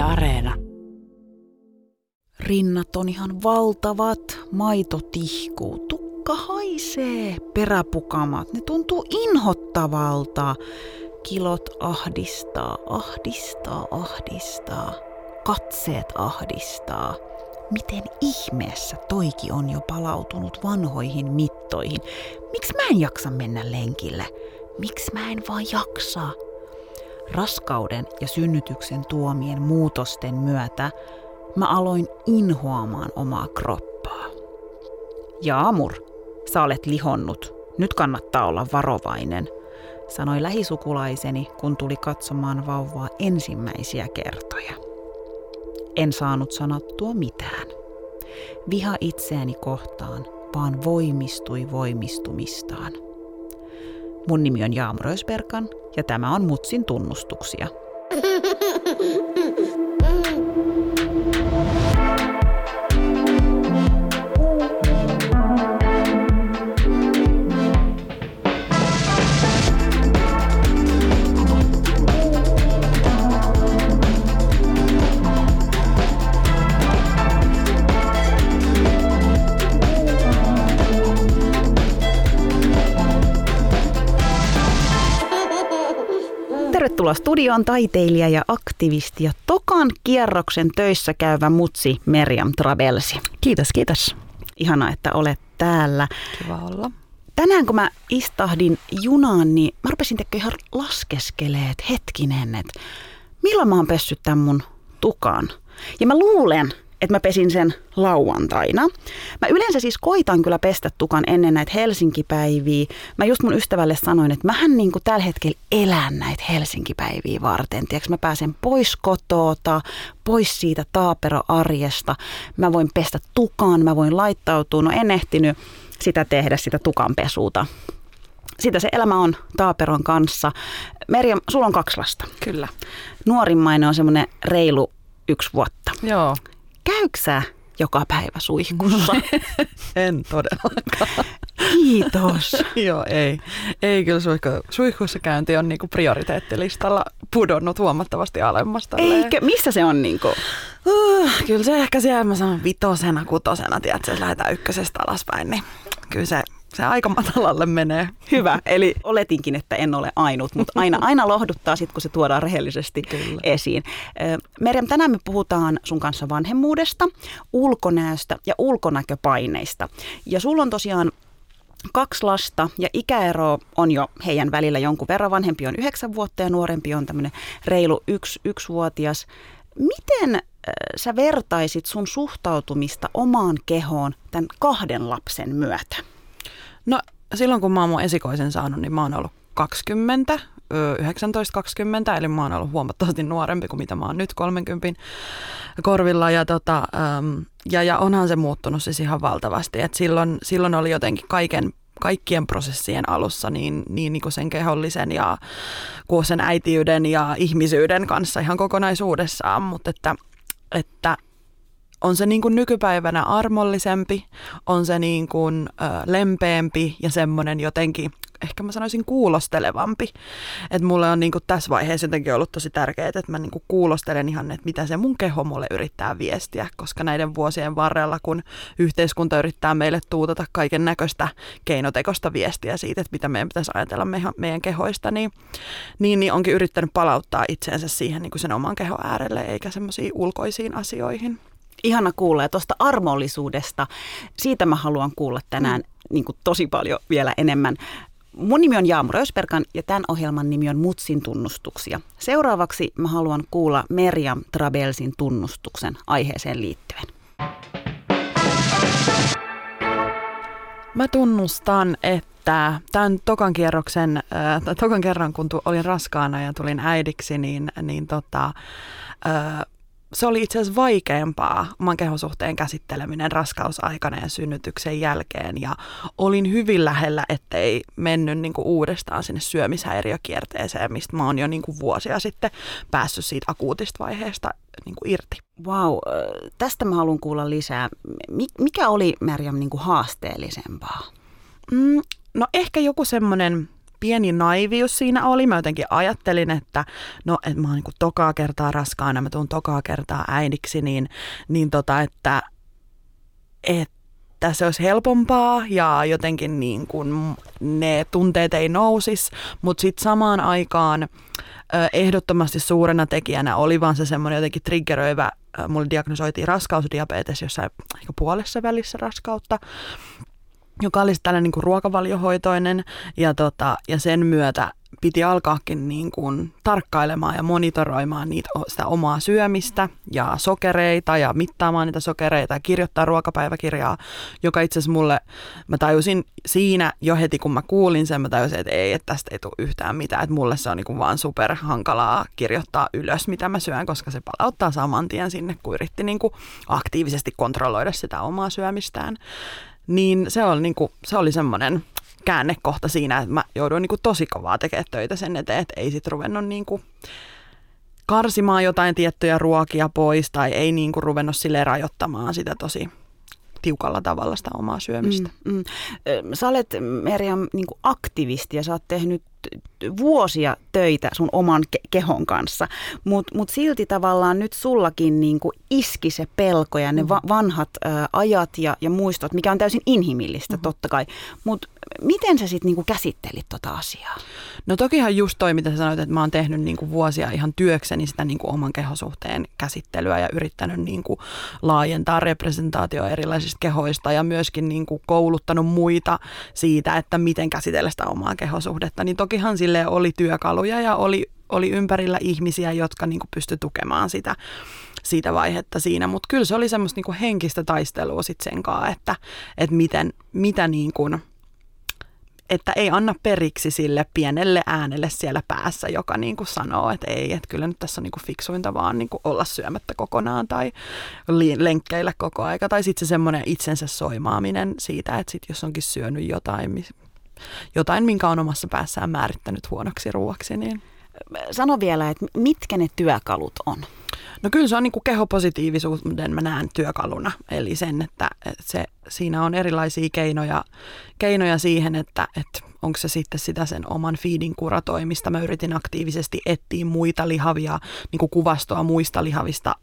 Areena. Rinnat on ihan valtavat, maito tihkuu, tukka haisee, peräpukamat, ne tuntuu inhottavalta. Kilot ahdistaa, ahdistaa, ahdistaa, katseet ahdistaa. Miten ihmeessä toiki on jo palautunut vanhoihin mittoihin? Miksi mä en jaksa mennä lenkille? Miksi mä en vaan jaksa? Raskauden ja synnytyksen tuomien muutosten myötä mä aloin inhoamaan omaa kroppaa. Jaamur, sä olet lihonnut. Nyt kannattaa olla varovainen, sanoi lähisukulaiseni, kun tuli katsomaan vauvaa ensimmäisiä kertoja. En saanut sanottua mitään. Viha itseäni kohtaan vaan voimistui voimistumistaan. Mun nimi on Jaamur Ösberkan ja tämä on Mutsin tunnustuksia. Tervetuloa studioon taiteilija ja aktivisti ja tokan kierroksen töissä käyvä mutsi Merjam Trabelsi. Kiitos, kiitos. Ihana, että olet täällä. Kiva olla. Tänään kun mä istahdin junaan, niin mä rupesin tekemään ihan laskeskelee, että hetkinen, että milloin mä oon pessyt tämän mun tukan. Ja mä luulen, että mä pesin sen lauantaina. Mä yleensä siis koitan kyllä pestä tukan ennen näitä Helsinki-päiviä. Mä just mun ystävälle sanoin, että mähän niin kuin tällä hetkellä elän näitä Helsinki-päiviä varten. Tiedätkö, mä pääsen pois kotoota, pois siitä taaperoarjesta. Mä voin pestä tukan, mä voin laittautua. No en ehtinyt sitä tehdä, sitä tukanpesuuta. Sitä se elämä on taaperon kanssa. Merja, sulla on kaksi lasta. Kyllä. Nuorimmainen on semmoinen reilu yksi vuotta. Joo. Käyksä joka päivä suihkussa? en todellakaan. Kiitos. Joo, ei. Ei kyllä suihku, suihkussa käynti on niinku prioriteettilistalla pudonnut huomattavasti alemmasta. Eikö? Missä se on niinku? Uh, kyllä se ehkä siellä mä sanon vitosena, kutosena, tiedätkö, jos lähdetään ykkösestä alaspäin, niin kyllä se se aika matalalle menee. Hyvä, eli oletinkin, että en ole ainut, mutta aina, aina lohduttaa sitten, kun se tuodaan rehellisesti Kyllä. esiin. Merjam, tänään me puhutaan sun kanssa vanhemmuudesta, ulkonäöstä ja ulkonäköpaineista. Ja sulla on tosiaan kaksi lasta ja ikäero on jo heidän välillä jonkun verran. Vanhempi on yhdeksän vuotta ja nuorempi on tämmöinen reilu yksi, yksivuotias. Miten sä vertaisit sun suhtautumista omaan kehoon tämän kahden lapsen myötä? No silloin kun mä oon mun esikoisen saanut, niin mä oon ollut 20, 19-20, eli mä oon ollut huomattavasti nuorempi kuin mitä mä oon nyt 30 korvilla. Ja, tota, ja, ja onhan se muuttunut siis ihan valtavasti. Et silloin, silloin oli jotenkin kaiken kaikkien prosessien alussa niin, niin, niin kuin sen kehollisen ja kuosen äitiyden ja ihmisyyden kanssa ihan kokonaisuudessaan, mutta että, että on se niin kuin nykypäivänä armollisempi, on se niin kuin, ö, lempeämpi ja semmoinen jotenkin, ehkä mä sanoisin kuulostelevampi. Että mulle on niin kuin tässä vaiheessa jotenkin ollut tosi tärkeää, että mä niin kuin kuulostelen ihan, että mitä se mun keho mulle yrittää viestiä, koska näiden vuosien varrella, kun yhteiskunta yrittää meille tuutata kaiken näköistä keinotekosta viestiä siitä, että mitä meidän pitäisi ajatella meidän, meidän kehoista, niin, niin, niin onkin yrittänyt palauttaa itseensä siihen niin kuin sen oman kehon äärelle, eikä semmoisiin ulkoisiin asioihin. Ihana kuulla ja tuosta armollisuudesta. Siitä mä haluan kuulla tänään mm. niin kuin tosi paljon vielä enemmän. Mun nimi on Jaamur Ösperkan ja tämän ohjelman nimi on Mutsin tunnustuksia. Seuraavaksi mä haluan kuulla Merjam Trabelsin tunnustuksen aiheeseen liittyen. Mä tunnustan, että tämän tokan kierroksen, äh, tokan kerran kun tu, olin raskaana ja tulin äidiksi, niin, niin tota, äh, se oli itse asiassa vaikeampaa oman kehosuhteen käsitteleminen raskausaikana ja synnytyksen jälkeen. Ja olin hyvin lähellä, ettei mennyt niin kuin uudestaan sinne syömishäiriökierteeseen, mistä mä oon jo niin kuin vuosia sitten päässyt siitä akuutista vaiheesta niin kuin irti. Wow, tästä mä haluan kuulla lisää. Mikä oli Merjam niin kuin haasteellisempaa? Mm, no ehkä joku semmoinen pieni naivius siinä oli. Mä jotenkin ajattelin, että no, että mä oon niin tokaa kertaa raskaana, mä tuun tokaa kertaa äidiksi, niin, niin tota, että, että se olisi helpompaa ja jotenkin niin kuin ne tunteet ei nousis, mutta sitten samaan aikaan ehdottomasti suurena tekijänä oli vaan se semmoinen jotenkin triggeröivä, mulle diagnosoitiin raskausdiabetes jossain ehkä puolessa välissä raskautta, joka oli tällainen niin kuin ruokavaliohoitoinen. Ja, tota, ja sen myötä piti alkaakin niin kuin tarkkailemaan ja monitoroimaan niitä, sitä omaa syömistä ja sokereita ja mittaamaan niitä sokereita ja kirjoittaa ruokapäiväkirjaa, joka itse asiassa mulle, mä tajusin siinä jo heti kun mä kuulin sen, mä tajusin, että ei, että tästä ei tule yhtään mitään, että mulle se on niin kuin vaan super hankalaa kirjoittaa ylös, mitä mä syön, koska se palauttaa saman tien sinne, kun yritti niin kuin aktiivisesti kontrolloida sitä omaa syömistään niin se oli, niin kuin, se oli semmoinen käännekohta siinä, että mä jouduin niin kuin tosi kovaa tekemään töitä sen eteen, että ei sitten ruvennut niin kuin karsimaan jotain tiettyjä ruokia pois tai ei niin kuin ruvennut sille rajoittamaan sitä tosi tiukalla tavalla sitä omaa syömistä. Mm, mm. Sä olet Merjam niin aktivisti ja sä oot tehnyt vuosia töitä sun oman ke- kehon kanssa, mutta mut silti tavallaan nyt sullakin niin kuin iski se pelko ja ne va- vanhat ä, ajat ja, ja muistot, mikä on täysin inhimillistä mm-hmm. totta kai, mutta miten sä sitten niinku käsittelit tota asiaa? No tokihan just toi, mitä sä sanoit, että mä oon tehnyt niinku vuosia ihan työkseni sitä niinku oman kehosuhteen käsittelyä ja yrittänyt niinku laajentaa representaatio erilaisista kehoista ja myöskin niinku kouluttanut muita siitä, että miten käsitellä sitä omaa kehosuhdetta. Niin tokihan sille oli työkaluja ja oli, oli ympärillä ihmisiä, jotka niinku pysty tukemaan sitä siitä vaihetta siinä, mutta kyllä se oli semmoista niinku henkistä taistelua sitten sen kanssa, että, että miten, mitä niin kuin, että ei anna periksi sille pienelle äänelle siellä päässä, joka niin kuin sanoo, että ei, että kyllä nyt tässä on niin kuin fiksuinta vaan niin kuin olla syömättä kokonaan tai lenkkeillä koko aika. Tai sitten se semmoinen itsensä soimaaminen siitä, että sit jos onkin syönyt jotain, jotain, minkä on omassa päässään määrittänyt huonoksi ruoaksi, niin... Sano vielä, että mitkä ne työkalut on? No kyllä se on niin kuin kehopositiivisuuden mä näen työkaluna, eli sen, että, se, siinä on erilaisia keinoja, keinoja siihen, että, että onko se sitten sitä sen oman feedin kuratoimista. Mä yritin aktiivisesti etsiä muita lihavia, niin kuin kuvastoa muista lihavista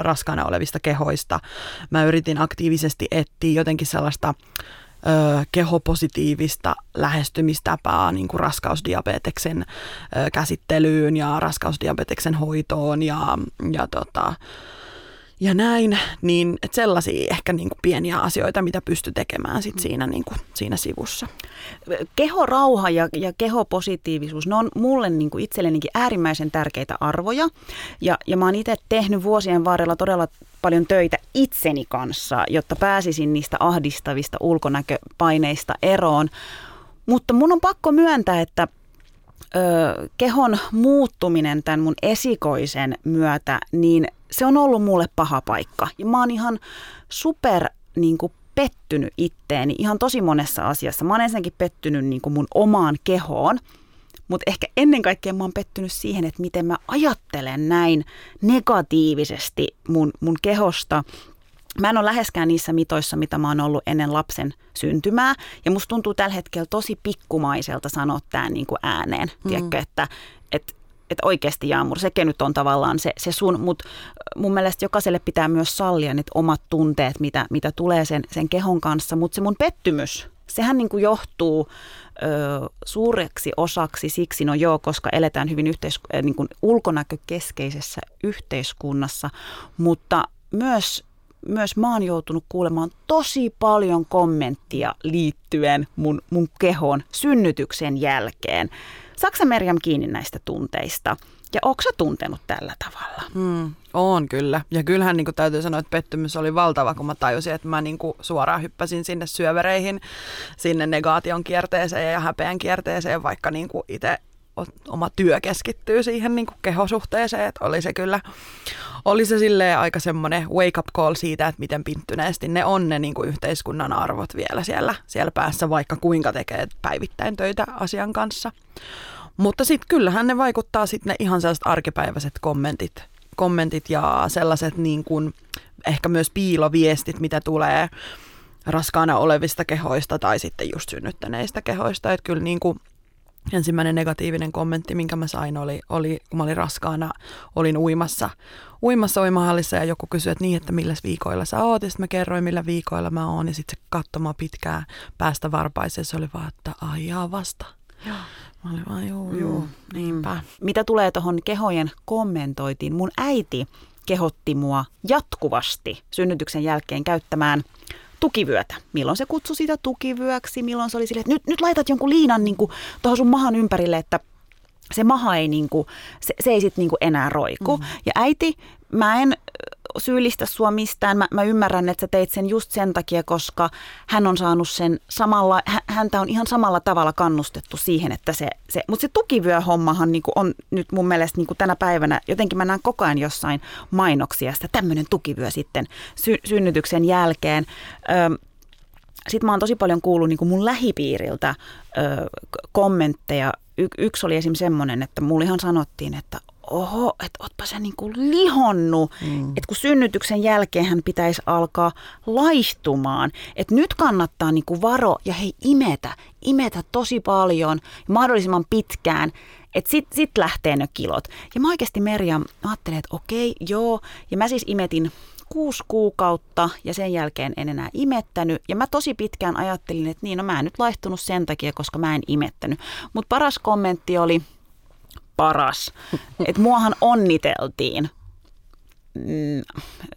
raskaana olevista kehoista. Mä yritin aktiivisesti etsiä jotenkin sellaista ö, kehopositiivista lähestymistapaa niin kuin raskausdiabeteksen ö, käsittelyyn ja raskausdiabeteksen hoitoon ja, ja tota, ja näin, niin että sellaisia ehkä niin kuin pieniä asioita, mitä pysty tekemään sit mm. siinä, niin kuin, siinä sivussa. Kehorauha ja, ja kehopositiivisuus, ne on mulle niin kuin itsellenikin äärimmäisen tärkeitä arvoja. Ja, ja mä oon itse tehnyt vuosien varrella todella paljon töitä itseni kanssa, jotta pääsisin niistä ahdistavista ulkonäköpaineista eroon. Mutta mun on pakko myöntää, että ö, kehon muuttuminen tämän mun esikoisen myötä, niin se on ollut mulle paha paikka. Ja mä oon ihan super niin kuin, pettynyt itteeni ihan tosi monessa asiassa. Mä oon ensinnäkin pettynyt niin kuin mun omaan kehoon, mutta ehkä ennen kaikkea mä oon pettynyt siihen, että miten mä ajattelen näin negatiivisesti mun, mun kehosta. Mä en ole läheskään niissä mitoissa, mitä mä oon ollut ennen lapsen syntymää. Ja musta tuntuu tällä hetkellä tosi pikkumaiselta sanoa tämä niin kuin ääneen. Mm. Tiedätkö, että, että että oikeasti Jaamur, sekin nyt on tavallaan se, se sun, mutta mun mielestä jokaiselle pitää myös sallia ne omat tunteet, mitä, mitä tulee sen, sen kehon kanssa, mutta se mun pettymys, sehän niin kuin johtuu ö, suureksi osaksi siksi, no joo, koska eletään hyvin yhteis- niin kuin ulkonäkökeskeisessä yhteiskunnassa, mutta myös myös mä oon joutunut kuulemaan tosi paljon kommenttia liittyen mun, mun kehon synnytyksen jälkeen. Saksa Merjam kiinni näistä tunteista? Ja onko sä tuntenut tällä tavalla? Hmm, on kyllä. Ja kyllähän niin täytyy sanoa, että pettymys oli valtava, kun mä tajusin, että mä niin suoraan hyppäsin sinne syövereihin, sinne negaation kierteeseen ja häpeän kierteeseen, vaikka niin itse oma työ keskittyy siihen niin kuin kehosuhteeseen, että oli se kyllä, oli se silleen aika semmoinen wake up call siitä, että miten pinttyneesti ne on ne niin kuin yhteiskunnan arvot vielä siellä, siellä päässä, vaikka kuinka tekee päivittäin töitä asian kanssa. Mutta sitten kyllähän ne vaikuttaa sitten ne ihan sellaiset arkipäiväiset kommentit, kommentit ja sellaiset niin kuin, ehkä myös piiloviestit, mitä tulee raskaana olevista kehoista tai sitten just synnyttäneistä kehoista. Että kyllä niin kuin ensimmäinen negatiivinen kommentti, minkä mä sain, oli, oli kun mä olin raskaana, olin uimassa, uimassa uimahallissa ja joku kysyi, että niin, että millä viikoilla sä oot, ja sitten mä kerroin, millä viikoilla mä oon, ja sitten se katsoi pitkään päästä varpaiseen, se oli vaan, että aijaa vasta. Joo. Mä olin vaan, juu, juu, mm. niinpä. Mitä tulee tuohon kehojen kommentoitiin, mun äiti kehotti mua jatkuvasti synnytyksen jälkeen käyttämään tukivyötä. Milloin se kutsui sitä tukivyöksi, milloin se oli silleen, että nyt, nyt laitat jonkun liinan niin tuohon sun mahan ympärille, että se maha ei, niin kuin, se, se ei sitten niin enää roiku. Mm. Ja äiti, mä en syyllistä sua mistään. Mä, mä ymmärrän, että sä teit sen just sen takia, koska hän on saanut sen samalla, häntä on ihan samalla tavalla kannustettu siihen, että se, se mutta se tukivyöhommahan niin on nyt mun mielestä niin tänä päivänä, jotenkin mä näen koko ajan jossain mainoksia, sitä tämmöinen tukivyö sitten sy, synnytyksen jälkeen. sitten mä oon tosi paljon kuullut niin mun lähipiiriltä ö, kommentteja. Y- yksi oli esim. semmoinen, että mulle ihan sanottiin, että oho, että ootpa sä niin kuin lihonnut, mm. että kun synnytyksen jälkeen hän pitäisi alkaa laihtumaan, että nyt kannattaa niin kuin varo ja hei imetä, imetä tosi paljon mahdollisimman pitkään, että sit, sit lähtee ne kilot. Ja mä oikeasti Merja ajattelin, että okei, joo, ja mä siis imetin kuusi kuukautta ja sen jälkeen en enää imettänyt. Ja mä tosi pitkään ajattelin, että niin, no mä en nyt laihtunut sen takia, koska mä en imettänyt. Mutta paras kommentti oli, paras. että muahan onniteltiin mm,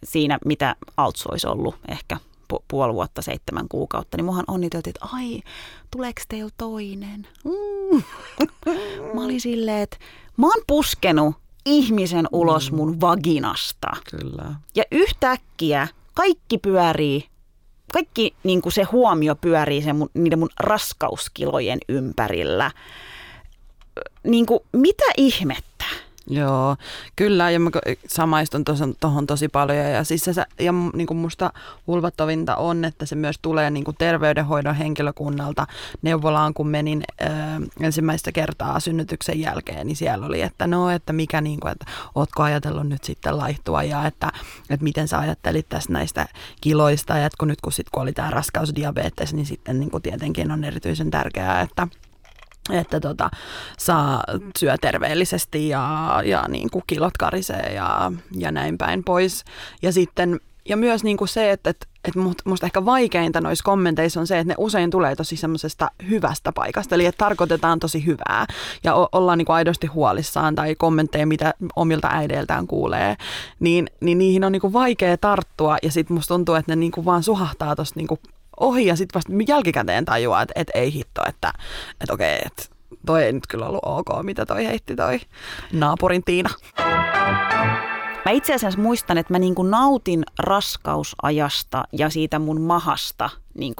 siinä, mitä Alts olisi ollut ehkä pu- puoli vuotta, seitsemän kuukautta, niin muahan onniteltiin, että ai, tuleeko teillä toinen? Mm. mä olin silleen, että mä oon puskenut ihmisen ulos mun vaginasta. Kyllä. Ja yhtäkkiä kaikki pyörii, kaikki niin kuin se huomio pyörii sen mun, niiden mun raskauskilojen ympärillä niin kuin, mitä ihmettä? Joo, kyllä, ja mä samaistun tuohon tosi paljon. Ja, siis se, ja niin kuin musta hulvattavinta on, että se myös tulee niin kuin terveydenhoidon henkilökunnalta neuvolaan, kun menin ö, ensimmäistä kertaa synnytyksen jälkeen, niin siellä oli, että no, että mikä, niin kuin, että ootko ajatellut nyt sitten laihtua, ja että, että miten sä ajattelit tästä näistä kiloista, ja että kun nyt kun, sit, kun oli tämä raskausdiabetes, niin sitten niin kuin tietenkin on erityisen tärkeää, että että tota, saa syö terveellisesti ja, ja niin kuin kilot karisee ja, ja näin päin pois. Ja sitten ja myös niin kuin se, että, että, että musta ehkä vaikeinta noissa kommenteissa on se, että ne usein tulee tosi semmoisesta hyvästä paikasta, eli että tarkoitetaan tosi hyvää ja o- ollaan niin kuin aidosti huolissaan tai kommentteja, mitä omilta äideiltään kuulee, niin, niin niihin on niin kuin vaikea tarttua ja sitten musta tuntuu, että ne niin kuin vaan suhahtaa tuosta niin kuin ohi ja sitten vasta jälkikäteen tajuaa, että, että ei hitto, että, että okei, että toi ei nyt kyllä ollut ok, mitä toi heitti toi naapurin Tiina. Mä itse asiassa muistan, että mä niin nautin raskausajasta ja siitä mun mahasta niin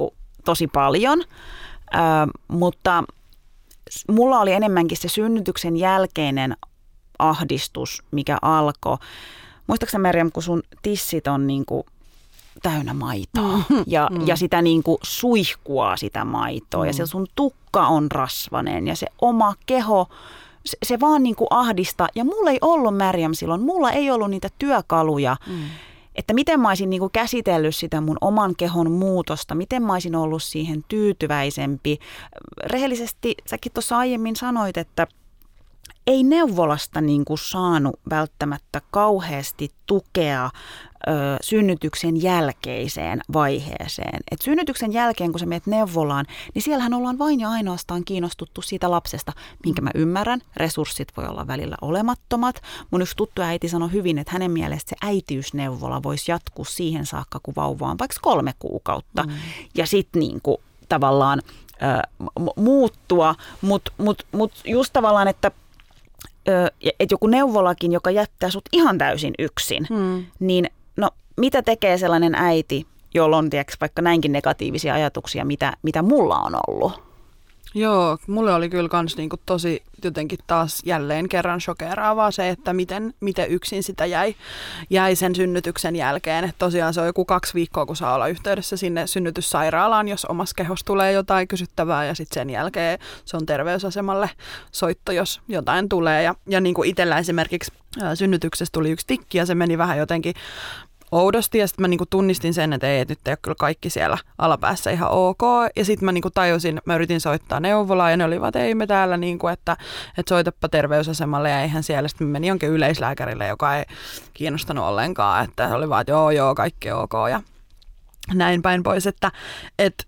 tosi paljon, ö, mutta mulla oli enemmänkin se synnytyksen jälkeinen ahdistus, mikä alkoi. Muistaakseni Merjam, kun sun tissit on niin kuin täynnä maitoa mm. ja, mm. ja sitä niin kuin suihkua sitä maitoa mm. ja se sun tukka on rasvanen ja se oma keho, se, se vaan niin kuin ahdista. Ja mulla ei ollut Märjam silloin, mulla ei ollut niitä työkaluja, mm. että miten mä olisin niin kuin käsitellyt sitä mun oman kehon muutosta, miten mä olisin ollut siihen tyytyväisempi. Rehellisesti säkin tuossa aiemmin sanoit, että ei neuvolasta niin kuin saanut välttämättä kauheasti tukea ö, synnytyksen jälkeiseen vaiheeseen. Et synnytyksen jälkeen, kun sä menet neuvolaan, niin siellähän ollaan vain ja ainoastaan kiinnostuttu siitä lapsesta, minkä mä ymmärrän. Resurssit voi olla välillä olemattomat. Mun yksi tuttu äiti sanoi hyvin, että hänen mielestä se äitiysneuvola voisi jatkuu siihen saakka, kun vauva on vaikka kolme kuukautta. Mm. Ja sitten niin kuin, tavallaan ö, muuttua, mutta mut, mut just tavallaan, että että joku neuvolakin, joka jättää sut ihan täysin yksin, hmm. niin no mitä tekee sellainen äiti, jolla on tiiäks, vaikka näinkin negatiivisia ajatuksia, mitä, mitä mulla on ollut? Joo, mulle oli kyllä kans niinku tosi jotenkin taas jälleen kerran shokeraavaa se, että miten, miten yksin sitä jäi, jäi sen synnytyksen jälkeen. Että tosiaan se on joku kaksi viikkoa, kun saa olla yhteydessä sinne synnytyssairaalaan, jos omassa kehossa tulee jotain kysyttävää ja sitten sen jälkeen se on terveysasemalle soitto, jos jotain tulee. Ja, ja niin kuin itsellä esimerkiksi synnytyksessä tuli yksi tikki ja se meni vähän jotenkin oudosti ja sitten mä niinku tunnistin sen, että ei, että nyt ei ole kyllä kaikki siellä alapäässä ihan ok. Ja sitten mä niinku tajusin, mä yritin soittaa neuvolaa ja ne olivat, että ei me täällä, niinku, että, että soitapa terveysasemalle ja eihän siellä. Sitten meni jonkin yleislääkärille, joka ei kiinnostanut ollenkaan, että oli vaan, että joo joo, kaikki ok ja näin päin pois, että, että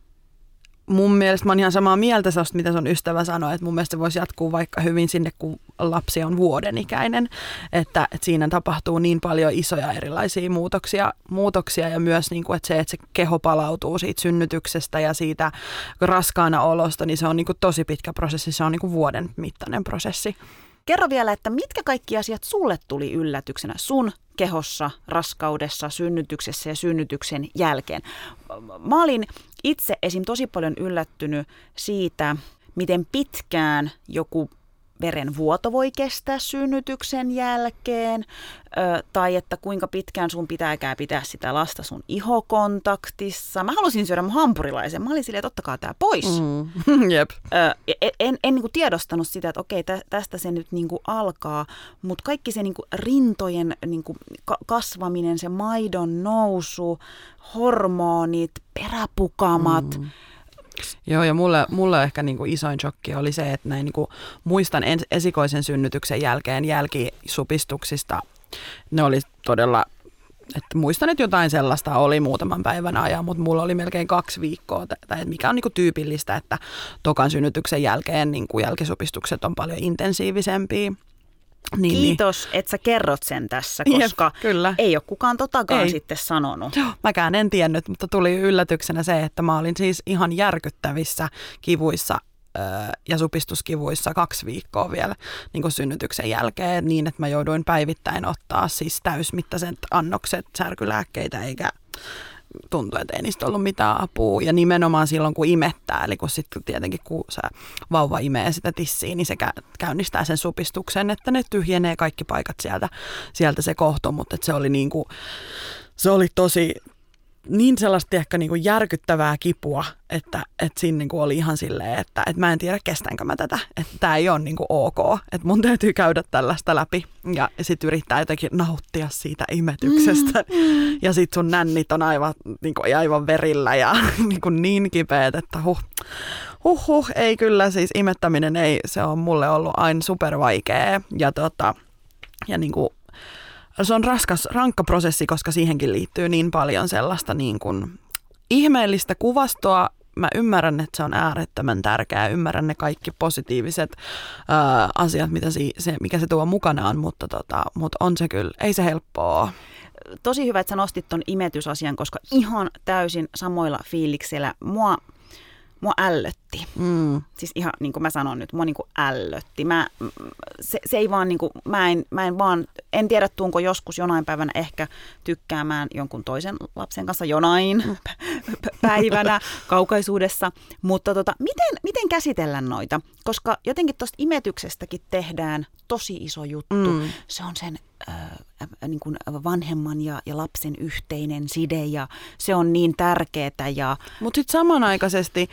mun mielestä mä oon ihan samaa mieltä sellaista, mitä sun ystävä sanoi, että mun mielestä se voisi jatkuu vaikka hyvin sinne, kun lapsi on vuoden ikäinen, että, että siinä tapahtuu niin paljon isoja erilaisia muutoksia, muutoksia ja myös niin kuin, että se, että se keho palautuu siitä synnytyksestä ja siitä raskaana olosta, niin se on niin kuin tosi pitkä prosessi, se on niin kuin vuoden mittainen prosessi. Kerro vielä, että mitkä kaikki asiat sulle tuli yllätyksenä sun kehossa, raskaudessa, synnytyksessä ja synnytyksen jälkeen? Mä olin itse esim. tosi paljon yllättynyt siitä, miten pitkään joku verenvuoto voi kestää synnytyksen jälkeen, tai että kuinka pitkään sun pitääkään pitää sitä lasta sun ihokontaktissa. Mä halusin syödä mun hampurilaisen. Mä olin silleen, että ottakaa tää pois. Mm. Jep. Ö, en en, en niin tiedostanut sitä, että okei, tä, tästä se nyt niin alkaa, mutta kaikki se niin rintojen niin kasvaminen, se maidon nousu, hormonit, peräpukamat, mm Joo, ja mulle, mulle ehkä niin kuin isoin shokki oli se, että näin niin kuin muistan ens, esikoisen synnytyksen jälkeen jälkisupistuksista, ne oli todella että muistan, että jotain sellaista oli muutaman päivän ajan, mutta mulla oli melkein kaksi viikkoa, tai mikä on niin kuin tyypillistä, että tokan synnytyksen jälkeen niin kuin jälkisupistukset on paljon intensiivisempia. Niin, Kiitos, niin. että sä kerrot sen tässä, koska Jep, kyllä. ei ole kukaan totakaan ei. sitten sanonut. Joo, mäkään en tiennyt, mutta tuli yllätyksenä se, että mä olin siis ihan järkyttävissä kivuissa ja supistuskivuissa kaksi viikkoa vielä niin kuin synnytyksen jälkeen niin, että mä jouduin päivittäin ottaa siis täysmittaiset annokset särkylääkkeitä eikä tuntui, että ei niistä ollut mitään apua. Ja nimenomaan silloin, kun imettää, eli kun sitten tietenkin kun se vauva imee sitä tissiä, niin se käynnistää sen supistuksen, että ne tyhjenee kaikki paikat sieltä, sieltä se kohto, mutta se oli niin kuin, se oli tosi, niin sellaista ehkä niin kuin järkyttävää kipua, että, että siinä niin kuin oli ihan silleen, että, että mä en tiedä kestänkö mä tätä, että tämä ei ole niin kuin ok, että mun täytyy käydä tällaista läpi. Ja sitten yrittää jotenkin nauttia siitä imetyksestä. Mm, mm. ja sitten sun nännit on aivan, niin kuin, aivan verillä ja niin, kuin niin kipeät, että huh, huh, huh, ei kyllä siis imettäminen ei, se on mulle ollut aina super vaikea ja tota, ja niin kuin se on raskas, rankka prosessi, koska siihenkin liittyy niin paljon sellaista niin kuin ihmeellistä kuvastoa. Mä ymmärrän, että se on äärettömän tärkeää. Ymmärrän ne kaikki positiiviset ää, asiat, mitä si, se, mikä se tuo mukanaan, mutta, tota, mutta on se kyllä, ei se helppoa tosi hyvä, että sä nostit ton imetysasian, koska ihan täysin samoilla fiiliksillä. Mua mua ällötti. Mm. Siis ihan niin kuin mä sanon nyt, mua niin kuin ällötti. Mä, se, se ei vaan niin kuin, mä en, mä en vaan, en tiedä tuunko joskus jonain päivänä ehkä tykkäämään jonkun toisen lapsen kanssa jonain mm. päivänä kaukaisuudessa. Mutta tota, miten, miten käsitellä noita? Koska jotenkin tuosta imetyksestäkin tehdään tosi iso juttu. Mm. Se on sen äh, niin kuin vanhemman ja, ja lapsen yhteinen side ja se on niin tärkeää. Ja... Mutta sitten samanaikaisesti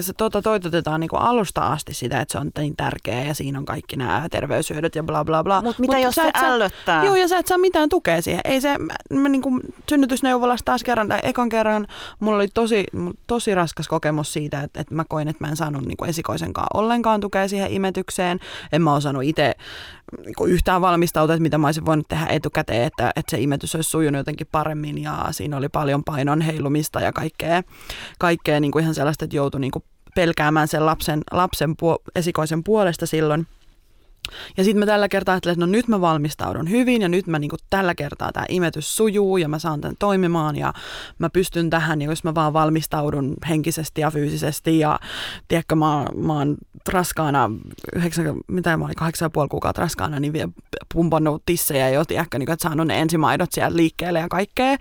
se tuota, toitotetaan niin kuin alusta asti sitä, että se on niin tärkeää ja siinä on kaikki nämä terveyshyödyt ja bla bla bla. Mutta mitä Mut jos se ällöttää? Joo ja sä et saa mitään tukea siihen. Ei se, mä niin kuin synnytysneuvolassa taas kerran tai ekan kerran mulla oli tosi, tosi raskas kokemus siitä, että, että mä koin, että mä en saanut niin kuin esikoisenkaan ollenkaan tukea siihen imetykseen. En mä osannut itse niin yhtään valmistautua, että mitä mä olisin voinut tehdä etukäteen, että, että se imetys olisi sujunut jotenkin paremmin ja siinä oli paljon painon heilumista ja kaikkea, kaikkea niin kuin ihan sellaista, että joutui niin kuin pelkäämään sen lapsen, lapsen puo, esikoisen puolesta silloin – ja sitten mä tällä kertaa ajattelin, että no nyt mä valmistaudun hyvin ja nyt mä niinku tällä kertaa tämä imetys sujuu ja mä saan tämän toimimaan ja mä pystyn tähän, ja jos mä vaan valmistaudun henkisesti ja fyysisesti ja tiedätkö, mä, mä oon raskaana, 9, mitä mä olin, kahdeksan ja puoli kuukautta raskaana, niin vielä pumpannut tissejä jo, tiedätkö, niin, että saanut ne ensimaidot siellä liikkeelle ja kaikkea.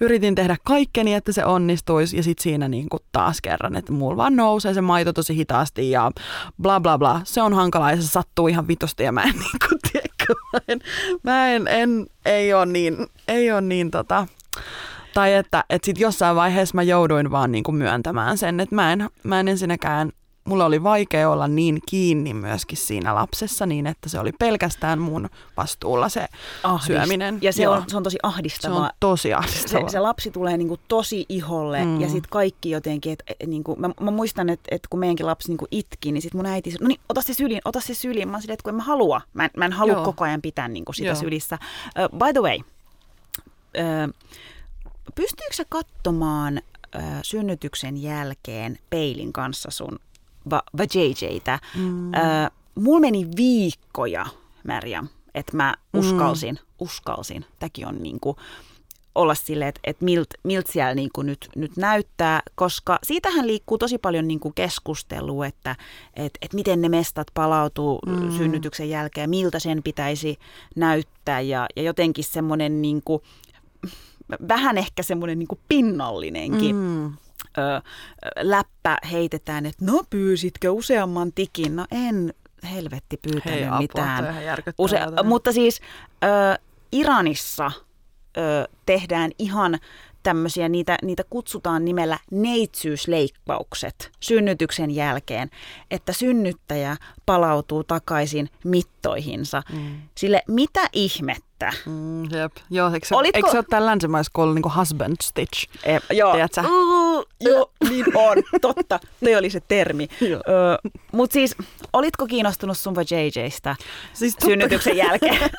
Yritin tehdä kaikkeni, että se onnistuisi ja sitten siinä niin kuin taas kerran, että mulla vaan nousee se maito tosi hitaasti ja bla bla bla. Se on hankalaa ja se sattuu ihan vitu helposti ja mä en niin kuin, tiedä, mä en, mä en, en ei ole niin, ei ole niin tota, tai että, että sit jossain vaiheessa mä jouduin vaan niin kuin myöntämään sen, että mä en, mä en ensinnäkään mulla oli vaikea olla niin kiinni myöskin siinä lapsessa niin, että se oli pelkästään mun vastuulla se Ahdist. syöminen. Ja se on, se on tosi ahdistavaa. Se on tosi ahdistavaa. Se, se lapsi tulee niinku tosi iholle mm. ja sitten kaikki jotenkin, että et, niinku, mä, mä, muistan, että et kun meidänkin lapsi niinku itki, niin sitten mun äiti sanoi, no niin, ota se syliin, ota se syliin. Mä oon silleen, että kun en mä halua, mä en, mä en halua Joo. koko ajan pitää niinku sitä Joo. sylissä. Uh, by the way, uh, pystyykö sä katsomaan synnytyksen jälkeen peilin kanssa sun va- vajayjaytä? Mm. Uh, mulla meni viikkoja, Märjä, että mä uskalsin, mm. uskalsin. Tämäkin on niinku, olla silleen, että, että milt, milt siellä niin kuin nyt, nyt näyttää, koska siitähän liikkuu tosi paljon niin kuin keskustelua, että, että, että miten ne mestat palautuu mm. synnytyksen jälkeen, miltä sen pitäisi näyttää ja, ja jotenkin semmoinen niin kuin, vähän ehkä semmoinen niin kuin pinnallinenkin. Mm. Ö, läppä heitetään, että no pyysitkö useamman tikin? No en helvetti pyytänyt Hei, apua, mitään. Use- mutta siis ö, Iranissa – ö, tehdään ihan tämmöisiä, niitä, niitä kutsutaan nimellä neitsyysleikkaukset synnytyksen jälkeen, että synnyttäjä palautuu takaisin mittoihinsa. Mm. Sille mitä ihmettä? Mm, jep. Joo, eikö, Olitko... eikö se ole täällä länsimaissa ollut niin husband stitch? E, joo. Uh, joo, niin on. Totta. Toi oli se termi. Mutta siis, olitko kiinnostunut sun JJstä siis synnytyksen jälkeen?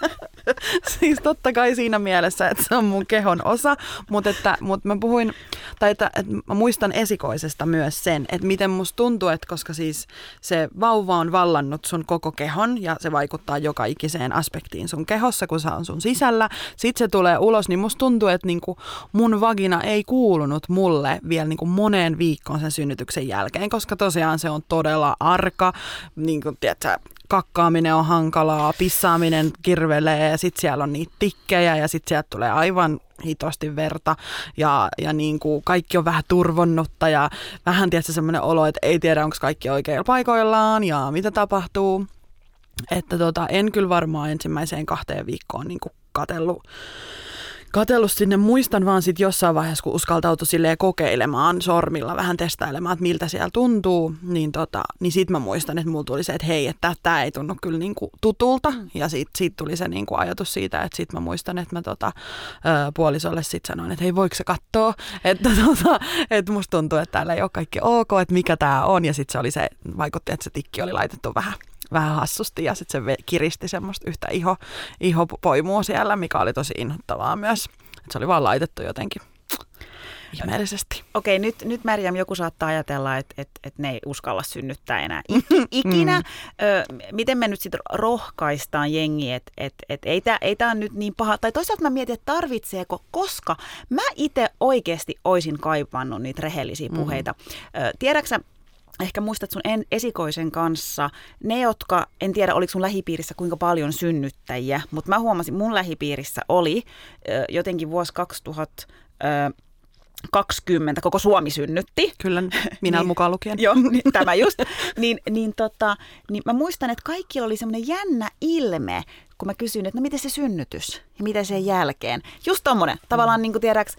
siis totta kai siinä mielessä, että se on mun kehon osa, mutta, että, mutta mä puhuin, tai että, että mä muistan esikoisesta myös sen, että miten musta tuntuu, että koska siis se vauva on vallannut sun koko kehon ja se vaikuttaa joka ikiseen aspektiin sun kehossa, kun se on sun sisällä, sit se tulee ulos, niin musta tuntuu, että niinku mun vagina ei kuulunut mulle vielä niinku moneen viikkoon sen synnytyksen jälkeen, koska tosiaan se on todella arka, niin kuin, tiedätkö, kakkaaminen on hankalaa, pissaaminen kirvelee ja sitten siellä on niitä tikkejä ja sitten sieltä tulee aivan hitosti verta ja, ja niin kuin kaikki on vähän turvonnutta ja vähän tietysti semmoinen olo, että ei tiedä onko kaikki oikeilla paikoillaan ja mitä tapahtuu. Että tota, en kyllä varmaan ensimmäiseen kahteen viikkoon niin katellut katellut sinne. Muistan vaan sitten jossain vaiheessa, kun uskaltautui silleen kokeilemaan sormilla, vähän testailemaan, että miltä siellä tuntuu, niin, tota, niin sitten mä muistan, että mulla tuli se, että hei, että tämä ei tunnu kyllä niinku tutulta. Mm. Ja sitten sit tuli se niinku ajatus siitä, että sitten mä muistan, että mä tota, ö, puolisolle sitten sanoin, että hei, voiko se katsoa, että, tota, että musta tuntuu, että täällä ei ole kaikki ok, että mikä tämä on. Ja sitten se oli se, vaikutti, että se tikki oli laitettu vähän vähän hassusti ja sitten se kiristi semmoista yhtä iho, ihopoimua siellä, mikä oli tosi inhottavaa myös. Et se oli vaan laitettu jotenkin ihmeellisesti. Okei, okay, nyt, nyt Märjäm, joku saattaa ajatella, että et, et ne ei uskalla synnyttää enää ikinä. Mm. Ö, miten me nyt sitten rohkaistaan jengi, että et, et, ei tämä ei tää nyt niin paha. Tai toisaalta mä mietin, että tarvitseeko, koska mä itse oikeasti oisin kaivannut niitä rehellisiä mm. puheita. Mm. Ö, tiedäksä, ehkä muistat sun en, esikoisen kanssa, ne jotka, en tiedä oliko sun lähipiirissä kuinka paljon synnyttäjiä, mutta mä huomasin, mun lähipiirissä oli ö, jotenkin vuosi 2000... Ö, 20, koko Suomi synnytti. Kyllä, minä niin, mukaan lukien. Joo, niin, tämä just. niin, niin, tota, niin mä muistan, että kaikki oli semmoinen jännä ilme, kun mä kysyin, että no miten se synnytys ja miten sen jälkeen. Just tommonen, tavallaan mm. niin kuin tiedäks,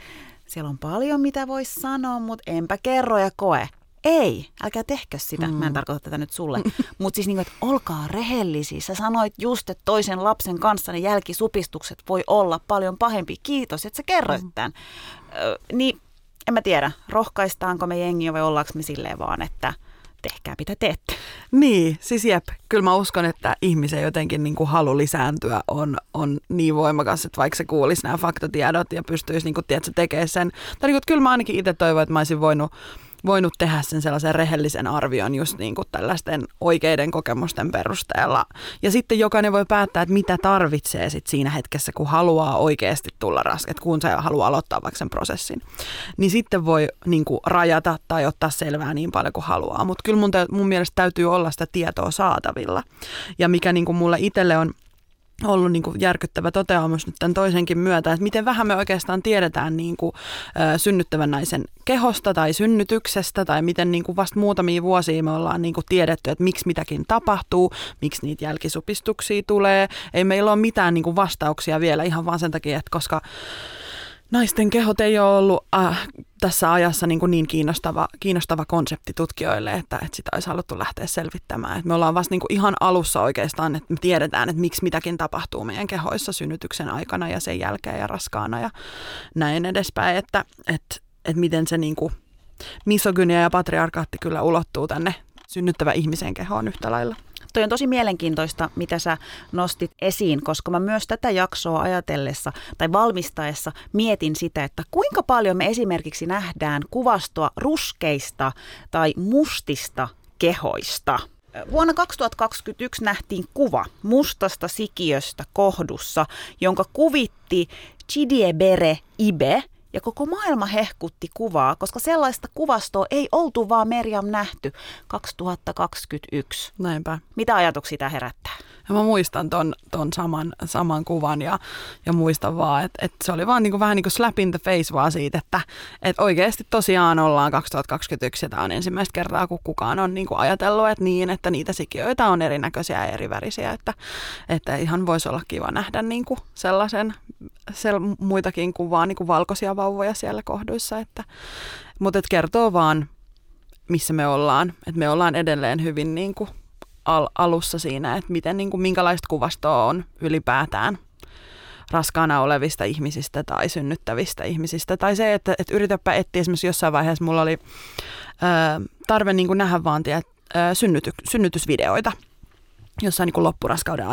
siellä on paljon mitä voisi sanoa, mutta enpä kerro ja koe ei, älkää tehkö sitä. Mm. Mä en mm. tarkoita tätä nyt sulle. Mutta siis niin kuin, että olkaa rehellisiä. Sä sanoit just, että toisen lapsen kanssa ne jälkisupistukset voi olla paljon pahempi. Kiitos, että sä kerroit mm. tämän. Ö, niin en mä tiedä, rohkaistaanko me jengiä vai ollaanko me silleen vaan, että tehkää mitä teette. Niin, siis jep. Kyllä mä uskon, että ihmisen jotenkin niin kuin halu lisääntyä on, on niin voimakas, että vaikka se kuulisi nämä faktatiedot ja pystyisi niin kuin, tiedätkö, tekemään sen. Tai niin kuin, että kyllä mä ainakin itse toivon, että mä olisin voinut voinut tehdä sen sellaisen rehellisen arvion just niin kuin tällaisten oikeiden kokemusten perusteella. Ja sitten jokainen voi päättää, että mitä tarvitsee sit siinä hetkessä, kun haluaa oikeasti tulla rasket, kun se haluaa aloittaa vaikka sen prosessin. Niin sitten voi niin kuin rajata tai ottaa selvää niin paljon kuin haluaa. Mutta kyllä mun, mun mielestä täytyy olla sitä tietoa saatavilla. Ja mikä niin kuin mulle itselle on ollut niin kuin järkyttävä toteamus nyt tämän toisenkin myötä, että miten vähän me oikeastaan tiedetään niin kuin, ä, synnyttävän naisen kehosta tai synnytyksestä tai miten niin kuin vasta muutamia vuosia me ollaan niin kuin tiedetty, että miksi mitäkin tapahtuu, miksi niitä jälkisupistuksia tulee. Ei meillä ole mitään niin kuin vastauksia vielä ihan vaan sen takia, että koska naisten kehot ei ole ollut äh, tässä ajassa niin, kuin niin kiinnostava, kiinnostava konsepti tutkijoille, että, että sitä olisi haluttu lähteä selvittämään. Et me ollaan vasta niin kuin ihan alussa oikeastaan, että me tiedetään, että miksi mitäkin tapahtuu meidän kehoissa synnytyksen aikana ja sen jälkeen ja raskaana ja näin edespäin, että, että, että miten se niin kuin misogynia ja patriarkaatti kyllä ulottuu tänne synnyttävä ihmisen kehoon yhtä lailla. Toi on tosi mielenkiintoista, mitä sä nostit esiin, koska mä myös tätä jaksoa ajatellessa tai valmistaessa mietin sitä, että kuinka paljon me esimerkiksi nähdään kuvastoa ruskeista tai mustista kehoista. Vuonna 2021 nähtiin kuva mustasta sikiöstä kohdussa, jonka kuvitti Chidiebere Ibe, ja koko maailma hehkutti kuvaa, koska sellaista kuvastoa ei oltu vaan Merjam nähty 2021. Näinpä. Mitä ajatuksia tämä herättää? Ja mä muistan ton, ton saman, saman kuvan ja, ja muistan vaan, että, että se oli vaan niin kuin, vähän niin kuin slap in the face vaan siitä, että, että oikeasti tosiaan ollaan 2021 ja tämä on ensimmäistä kertaa, kun kukaan on niin kuin ajatellut, että niin, että niitä sikiöitä on erinäköisiä ja erivärisiä, että, että ihan voisi olla kiva nähdä niin kuin sellaisen sel, muitakin kuin vaan niin kuin valkoisia vauvoja siellä kohduissa, että, mutta kertoo vaan, missä me ollaan, että me ollaan edelleen hyvin niin kuin al- alussa siinä, että miten, niin kuin, minkälaista kuvastoa on ylipäätään raskaana olevista ihmisistä tai synnyttävistä ihmisistä. Tai se, että, että yritäpä etsiä esimerkiksi jossain vaiheessa mulla oli ää, tarve niin kuin nähdä vaan tiedät, ää, synnyty, synnytysvideoita jossain niin kuin loppuraskauden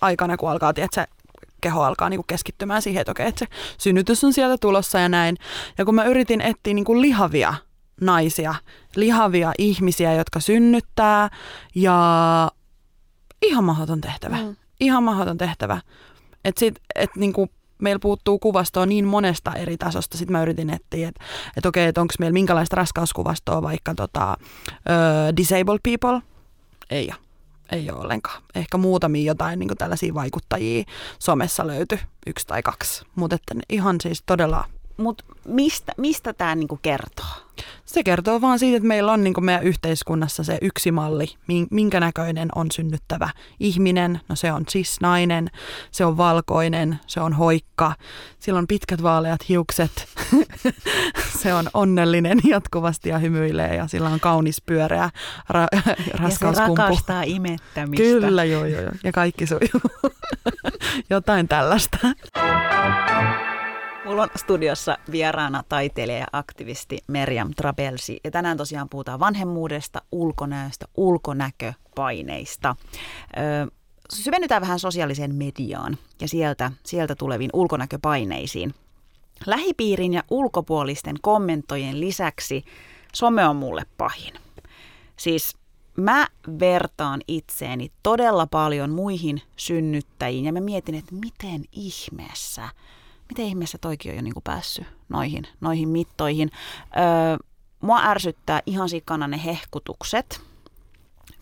aikana, kun alkaa, tiedät, keho alkaa niin kuin keskittymään siihen, että okei, että se synnytys on sieltä tulossa ja näin. Ja kun mä yritin etsiä niin kuin lihavia naisia, lihavia ihmisiä, jotka synnyttää ja ihan mahdoton tehtävä. Mm. Ihan mahdoton tehtävä. Että sit, et niinku, meillä puuttuu kuvastoa niin monesta eri tasosta. Sitten mä yritin etsiä, että et okei, että onko meillä minkälaista raskauskuvastoa vaikka tota, ö, disabled people. Ei ole. Ei ole ollenkaan. Ehkä muutamia jotain niin tällaisia vaikuttajia somessa löytyi, yksi tai kaksi. Mutta ihan siis todella mutta mistä, mistä tämä niinku kertoo? Se kertoo vaan siitä, että meillä on niinku meidän yhteiskunnassa se yksi malli, minkä näköinen on synnyttävä ihminen. No se on siis nainen, se on valkoinen, se on hoikka, sillä on pitkät vaaleat hiukset, se on onnellinen jatkuvasti ja hymyilee ja sillä on kaunis pyöreä ra- raskauskumpu. Ja se rakastaa imettämistä. Kyllä, joo, joo, joo. Ja kaikki sujuu. Jotain tällaista. Mulla on studiossa vieraana taiteilija ja aktivisti Merjam Trabelsi. Ja tänään tosiaan puhutaan vanhemmuudesta, ulkonäöstä, ulkonäköpaineista. Öö, syvennytään vähän sosiaaliseen mediaan ja sieltä, sieltä tuleviin ulkonäköpaineisiin. Lähipiirin ja ulkopuolisten kommentojen lisäksi some on mulle pahin. Siis mä vertaan itseeni todella paljon muihin synnyttäjiin ja mä mietin, että miten ihmeessä – miten ihmeessä toikin on jo niin kuin päässyt noihin, noihin mittoihin. Öö, mua ärsyttää ihan sikana ne hehkutukset,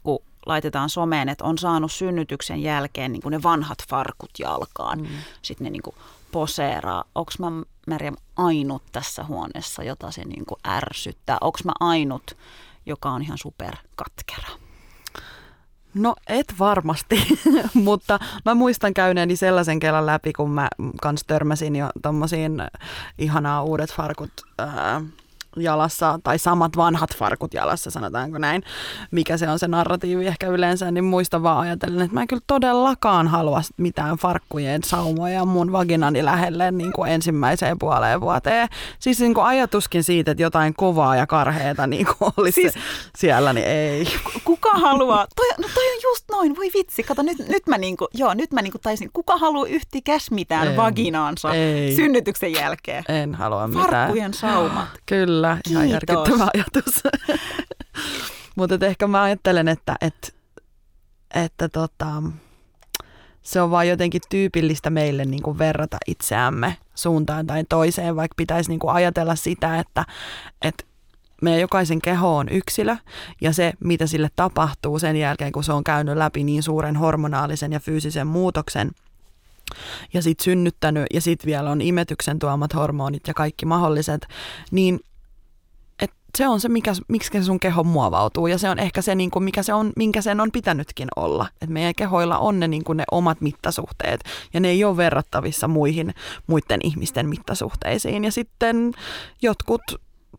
kun laitetaan someen, että on saanut synnytyksen jälkeen niin kuin ne vanhat farkut jalkaan. Mm. Sitten ne niin kuin poseeraa. Onko mä Merjam ainut tässä huoneessa, jota se niin kuin ärsyttää? Onko mä ainut, joka on ihan super katkera? No et varmasti, mutta mä muistan käyneeni sellaisen kelan läpi, kun mä kans törmäsin jo tommosiin ihanaa uudet farkut ää, jalassa, tai samat vanhat farkut jalassa, sanotaanko näin, mikä se on se narratiivi ehkä yleensä, niin muista vaan ajatellen, että mä en kyllä todellakaan halua mitään farkkujen saumoja mun vaginani lähelle niin kuin ensimmäiseen puoleen vuoteen. Siis niin kuin ajatuskin siitä, että jotain kovaa ja karheeta niin kuin olisi siis, siellä, niin ei. Kuka haluaa? Toi, no toi on just noin, voi vitsi, kato nyt, nyt mä niinku, joo, nyt mä niinku taisin, kuka haluaa yhtikäs mitään en, vaginaansa ei. synnytyksen jälkeen? En halua mitään. Farkkujen saumat. Kyllä Kyllä, Kiitos. ihan järkyttävä ajatus. Mutta ehkä mä ajattelen, että, että, että tota, se on vaan jotenkin tyypillistä meille niin kuin verrata itseämme suuntaan tai toiseen, vaikka pitäisi niin kuin ajatella sitä, että, että meidän jokaisen keho on yksilö ja se, mitä sille tapahtuu sen jälkeen, kun se on käynyt läpi niin suuren hormonaalisen ja fyysisen muutoksen ja sitten synnyttänyt ja sitten vielä on imetyksen tuomat hormonit ja kaikki mahdolliset, niin se on se, mikä, miksi sun keho muovautuu ja se on ehkä se, niin kuin mikä se on, minkä sen on pitänytkin olla. Et meidän kehoilla on ne, niin kuin ne omat mittasuhteet ja ne ei ole verrattavissa muihin muiden ihmisten mittasuhteisiin. Ja sitten jotkut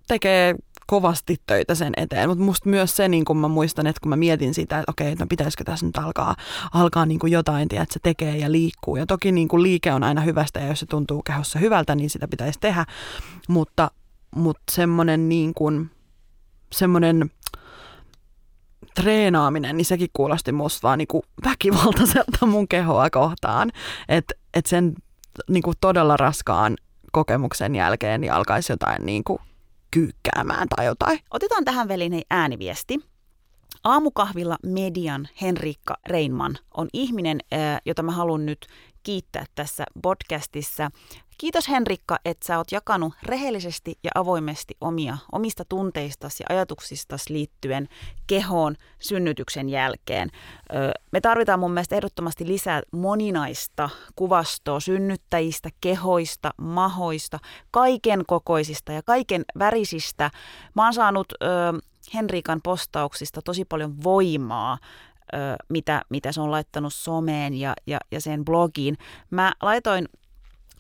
tekee kovasti töitä sen eteen, mutta musta myös se, niin kun mä muistan, että kun mä mietin sitä, että okei, no pitäisikö tässä nyt alkaa, alkaa niin kuin jotain, tiedä, että se tekee ja liikkuu. Ja toki niin kuin liike on aina hyvästä ja jos se tuntuu kehossa hyvältä, niin sitä pitäisi tehdä, mutta, mutta semmoinen niin kuin, semmoinen treenaaminen, niin sekin kuulosti musta vaan niin kuin väkivaltaiselta mun kehoa kohtaan. Että et sen niin kuin todella raskaan kokemuksen jälkeen niin alkaisi jotain niin kuin kyykkäämään tai jotain. Otetaan tähän väliin ääniviesti. Aamukahvilla median Henriikka Reinman on ihminen, jota mä haluan nyt kiittää tässä podcastissa. Kiitos Henrikka, että sä oot jakanut rehellisesti ja avoimesti omia, omista tunteistasi ja ajatuksistasi liittyen kehoon synnytyksen jälkeen. Me tarvitaan mun mielestä ehdottomasti lisää moninaista kuvastoa synnyttäjistä, kehoista, mahoista, kaiken kokoisista ja kaiken värisistä. Mä oon saanut Henrikan postauksista tosi paljon voimaa mitä, mitä se on laittanut someen ja, ja, ja sen blogiin. Mä laitoin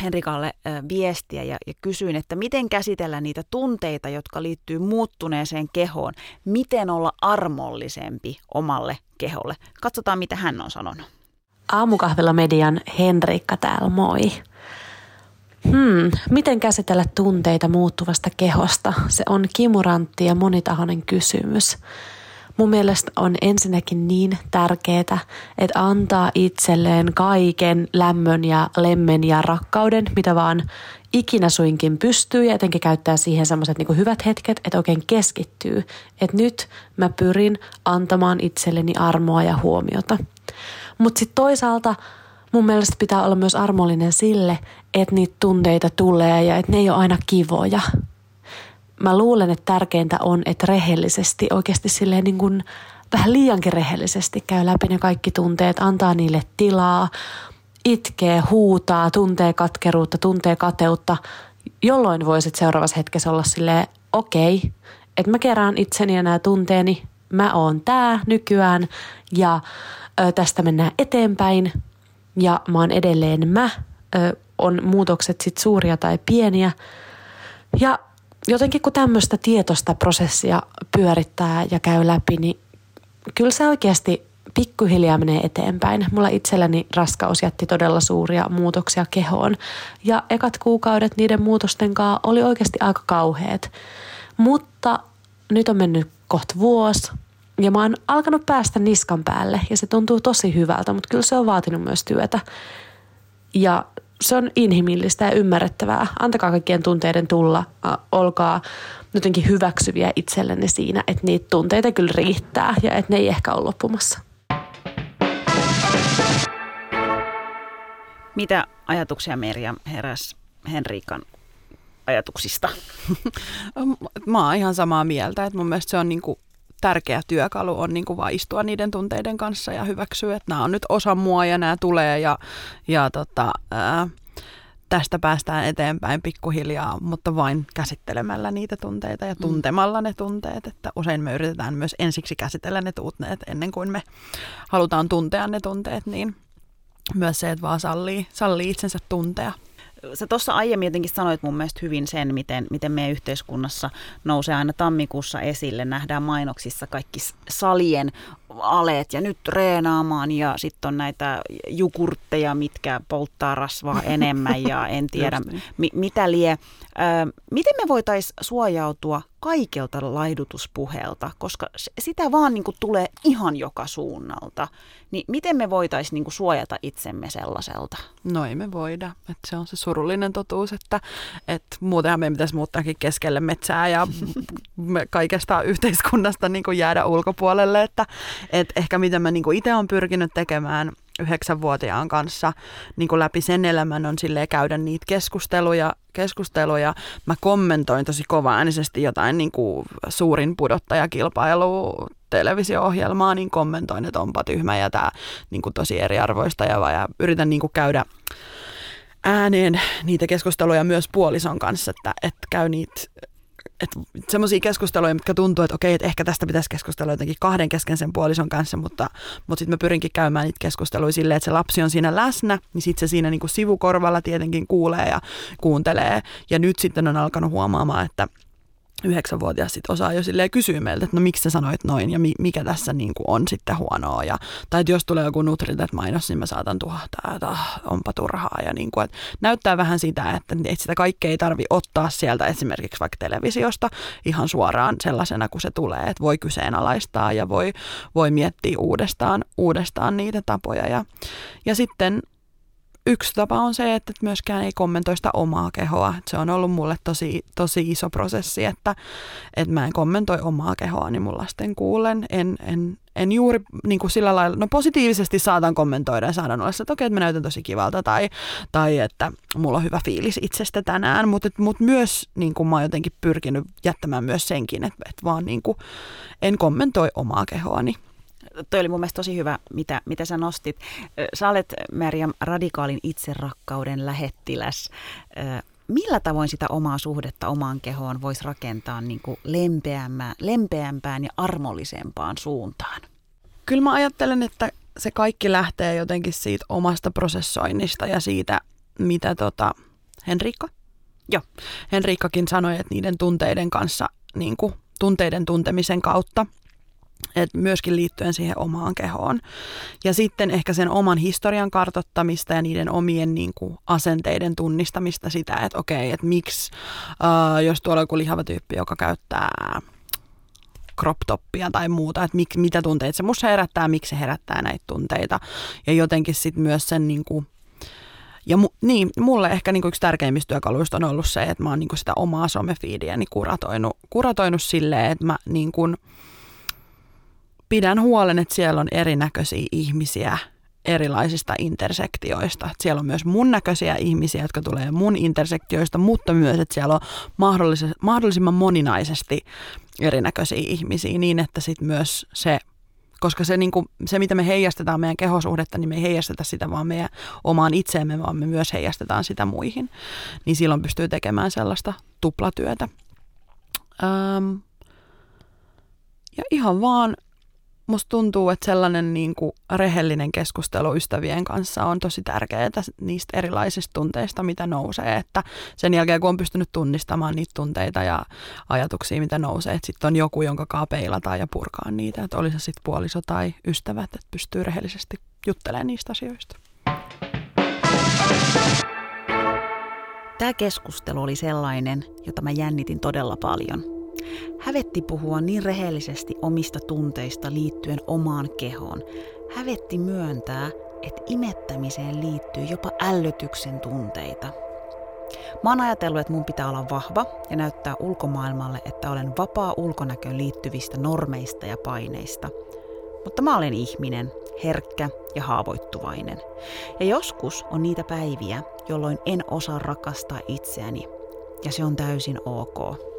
Henrikalle viestiä ja, ja kysyin, että miten käsitellä niitä tunteita, jotka liittyy muuttuneeseen kehoon. Miten olla armollisempi omalle keholle. Katsotaan, mitä hän on sanonut. Aamukahvilla median Henrikka täällä, moi. Hmm, miten käsitellä tunteita muuttuvasta kehosta? Se on kimurantti ja monitahoinen kysymys. Mun mielestä on ensinnäkin niin tärkeää, että antaa itselleen kaiken lämmön ja lemmen ja rakkauden, mitä vaan ikinä suinkin pystyy ja etenkin käyttää siihen semmoiset niin hyvät hetket, että oikein keskittyy. Että nyt mä pyrin antamaan itselleni armoa ja huomiota. Mutta sitten toisaalta mun mielestä pitää olla myös armollinen sille, että niitä tunteita tulee ja että ne ei ole aina kivoja mä luulen, että tärkeintä on, että rehellisesti, oikeasti silleen niin kuin vähän liiankin rehellisesti käy läpi ne kaikki tunteet, antaa niille tilaa, itkee, huutaa, tuntee katkeruutta, tuntee kateutta, jolloin voisit seuraavassa hetkessä olla silleen, okei, okay, että mä kerään itseni ja nämä tunteeni, mä oon tää nykyään ja ö, tästä mennään eteenpäin ja mä oon edelleen mä, ö, on muutokset sit suuria tai pieniä. Ja jotenkin kun tämmöistä tietoista prosessia pyörittää ja käy läpi, niin kyllä se oikeasti pikkuhiljaa menee eteenpäin. Mulla itselläni raskaus jätti todella suuria muutoksia kehoon. Ja ekat kuukaudet niiden muutosten kanssa oli oikeasti aika kauheat. Mutta nyt on mennyt kohta vuosi ja mä oon alkanut päästä niskan päälle ja se tuntuu tosi hyvältä, mutta kyllä se on vaatinut myös työtä. Ja se on inhimillistä ja ymmärrettävää. Antakaa kaikkien tunteiden tulla. Olkaa jotenkin hyväksyviä itsellenne siinä, että niitä tunteita kyllä riittää ja että ne ei ehkä ole loppumassa. Mitä ajatuksia Merja heräs Henriikan ajatuksista? Mä oon ihan samaa mieltä, että mun mielestä se on niinku tärkeä työkalu on niin kuin vaan istua niiden tunteiden kanssa ja hyväksyä, että nämä on nyt osa mua ja nämä tulee ja, ja tota, ää, tästä päästään eteenpäin pikkuhiljaa, mutta vain käsittelemällä niitä tunteita ja mm. tuntemalla ne tunteet. Että usein me yritetään myös ensiksi käsitellä ne tunteet ennen kuin me halutaan tuntea ne tunteet, niin myös se, että vaan sallii, sallii itsensä tuntea sä tuossa aiemmin jotenkin sanoit mun mielestä hyvin sen, miten, miten meidän yhteiskunnassa nousee aina tammikuussa esille. Nähdään mainoksissa kaikki salien aleet ja nyt reenaamaan ja sitten on näitä jukurtteja, mitkä polttaa rasvaa enemmän ja en tiedä niin. mi- mitä lie. Ö, miten me voitaisiin suojautua kaikelta laihdutuspuhelta, koska sitä vaan niin kuin tulee ihan joka suunnalta. Niin miten me voitaisiin niin kuin suojata itsemme sellaiselta? No ei me voida. Et se on se surullinen totuus, että et muutenhan meidän pitäisi muuttaakin keskelle metsää ja me kaikesta yhteiskunnasta niin kuin jäädä ulkopuolelle. Että et ehkä mitä mä niin itse olen pyrkinyt tekemään – yhdeksänvuotiaan kanssa niin kuin läpi sen elämän on sille käydä niitä keskusteluja, keskusteluja. Mä kommentoin tosi kovaäänisesti jotain niin kuin suurin pudottajakilpailu televisio-ohjelmaa, niin kommentoin, että onpa tyhmä ja tämä niin kuin tosi eriarvoista ja, ja yritän niin kuin käydä ääneen niitä keskusteluja myös puolison kanssa, että, että käy niitä että semmoisia keskusteluja, mitkä tuntuu, että okei, että ehkä tästä pitäisi keskustella jotenkin kahden kesken sen puolison kanssa, mutta, mutta sitten mä pyrinkin käymään niitä keskusteluja silleen, että se lapsi on siinä läsnä, niin sitten se siinä niin kuin sivukorvalla tietenkin kuulee ja kuuntelee. Ja nyt sitten on alkanut huomaamaan, että yhdeksänvuotias sit osaa jo silleen kysyä meiltä, että no miksi sä sanoit noin ja mi- mikä tässä niin kuin on sitten huonoa. Ja, tai että jos tulee joku Nutritet mainos, niin mä saatan tuhahtaa, että ah, onpa turhaa. Ja niin kuin, että näyttää vähän sitä, että, että sitä kaikkea ei tarvi ottaa sieltä esimerkiksi vaikka televisiosta ihan suoraan sellaisena kuin se tulee. Että voi kyseenalaistaa ja voi, voi miettiä uudestaan, uudestaan niitä tapoja. Ja, ja sitten yksi tapa on se, että myöskään ei kommentoi sitä omaa kehoa. Se on ollut mulle tosi, tosi iso prosessi, että, että mä en kommentoi omaa kehoa, niin mun lasten kuulen. En, en, en juuri niin kuin sillä lailla, no positiivisesti saatan kommentoida ja saadaan olla että okei, että mä näytän tosi kivalta tai, tai että mulla on hyvä fiilis itsestä tänään, mutta mut myös niin kuin mä oon jotenkin pyrkinyt jättämään myös senkin, että, että vaan niin kuin en kommentoi omaa kehoani toi oli mun mielestä tosi hyvä, mitä, mitä sä nostit. Sä olet, Merjam, radikaalin itserakkauden lähettiläs. Millä tavoin sitä omaa suhdetta omaan kehoon voisi rakentaa niin kuin lempeämpään, lempeämpään ja armollisempaan suuntaan? Kyllä mä ajattelen, että se kaikki lähtee jotenkin siitä omasta prosessoinnista ja siitä, mitä tota, Henriikka? Joo. Henriikkakin sanoi, että niiden tunteiden kanssa, niin kuin, tunteiden tuntemisen kautta et myöskin liittyen siihen omaan kehoon. Ja sitten ehkä sen oman historian kartottamista ja niiden omien niin kuin, asenteiden tunnistamista sitä, että okei, että miksi, äh, jos tuolla on joku lihava tyyppi, joka käyttää crop toppia tai muuta, että mik, mitä tunteita se musta herättää, miksi se herättää näitä tunteita. Ja jotenkin sitten myös sen niin kuin, ja mu, niin, mulle ehkä niin yksi tärkeimmistä työkaluista on ollut se, että mä oon niin sitä omaa somefiidiäni kuratoinut, kuratoinut silleen, että mä niin kuin, pidän huolen, että siellä on erinäköisiä ihmisiä erilaisista intersektioista. Että siellä on myös mun näköisiä ihmisiä, jotka tulee mun intersektioista, mutta myös, että siellä on mahdollis- mahdollisimman moninaisesti erinäköisiä ihmisiä niin, että sitten myös se koska se, niin kuin, se, mitä me heijastetaan meidän kehosuhdetta, niin me ei heijasteta sitä vaan meidän omaan itseemme, vaan me myös heijastetaan sitä muihin. Niin silloin pystyy tekemään sellaista tuplatyötä. Öm, ja ihan vaan musta tuntuu, että sellainen niin kuin rehellinen keskustelu ystävien kanssa on tosi tärkeää niistä erilaisista tunteista, mitä nousee. Että sen jälkeen, kun on pystynyt tunnistamaan niitä tunteita ja ajatuksia, mitä nousee, että sitten on joku, jonka kaa peilataan ja purkaa niitä. Että oli se sitten puoliso tai ystävät, että pystyy rehellisesti juttelemaan niistä asioista. Tämä keskustelu oli sellainen, jota mä jännitin todella paljon – Hävetti puhua niin rehellisesti omista tunteista liittyen omaan kehoon. Hävetti myöntää, että imettämiseen liittyy jopa ällötyksen tunteita. Mä oon ajatellut, että mun pitää olla vahva ja näyttää ulkomaailmalle, että olen vapaa ulkonäköön liittyvistä normeista ja paineista. Mutta mä olen ihminen, herkkä ja haavoittuvainen. Ja joskus on niitä päiviä, jolloin en osaa rakastaa itseäni. Ja se on täysin ok.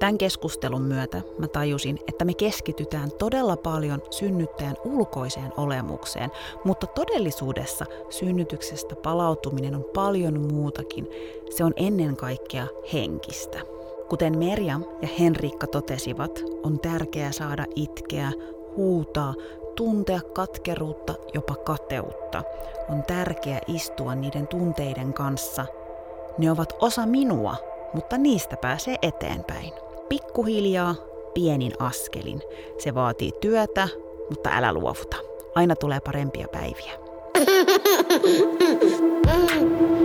Tämän keskustelun myötä mä tajusin, että me keskitytään todella paljon synnyttäjän ulkoiseen olemukseen, mutta todellisuudessa synnytyksestä palautuminen on paljon muutakin. Se on ennen kaikkea henkistä. Kuten Merja ja Henrikka totesivat, on tärkeää saada itkeä, huutaa, tuntea katkeruutta, jopa kateutta. On tärkeää istua niiden tunteiden kanssa. Ne ovat osa minua, mutta niistä pääsee eteenpäin. Pikkuhiljaa, pienin askelin. Se vaatii työtä, mutta älä luovuta. Aina tulee parempia päiviä.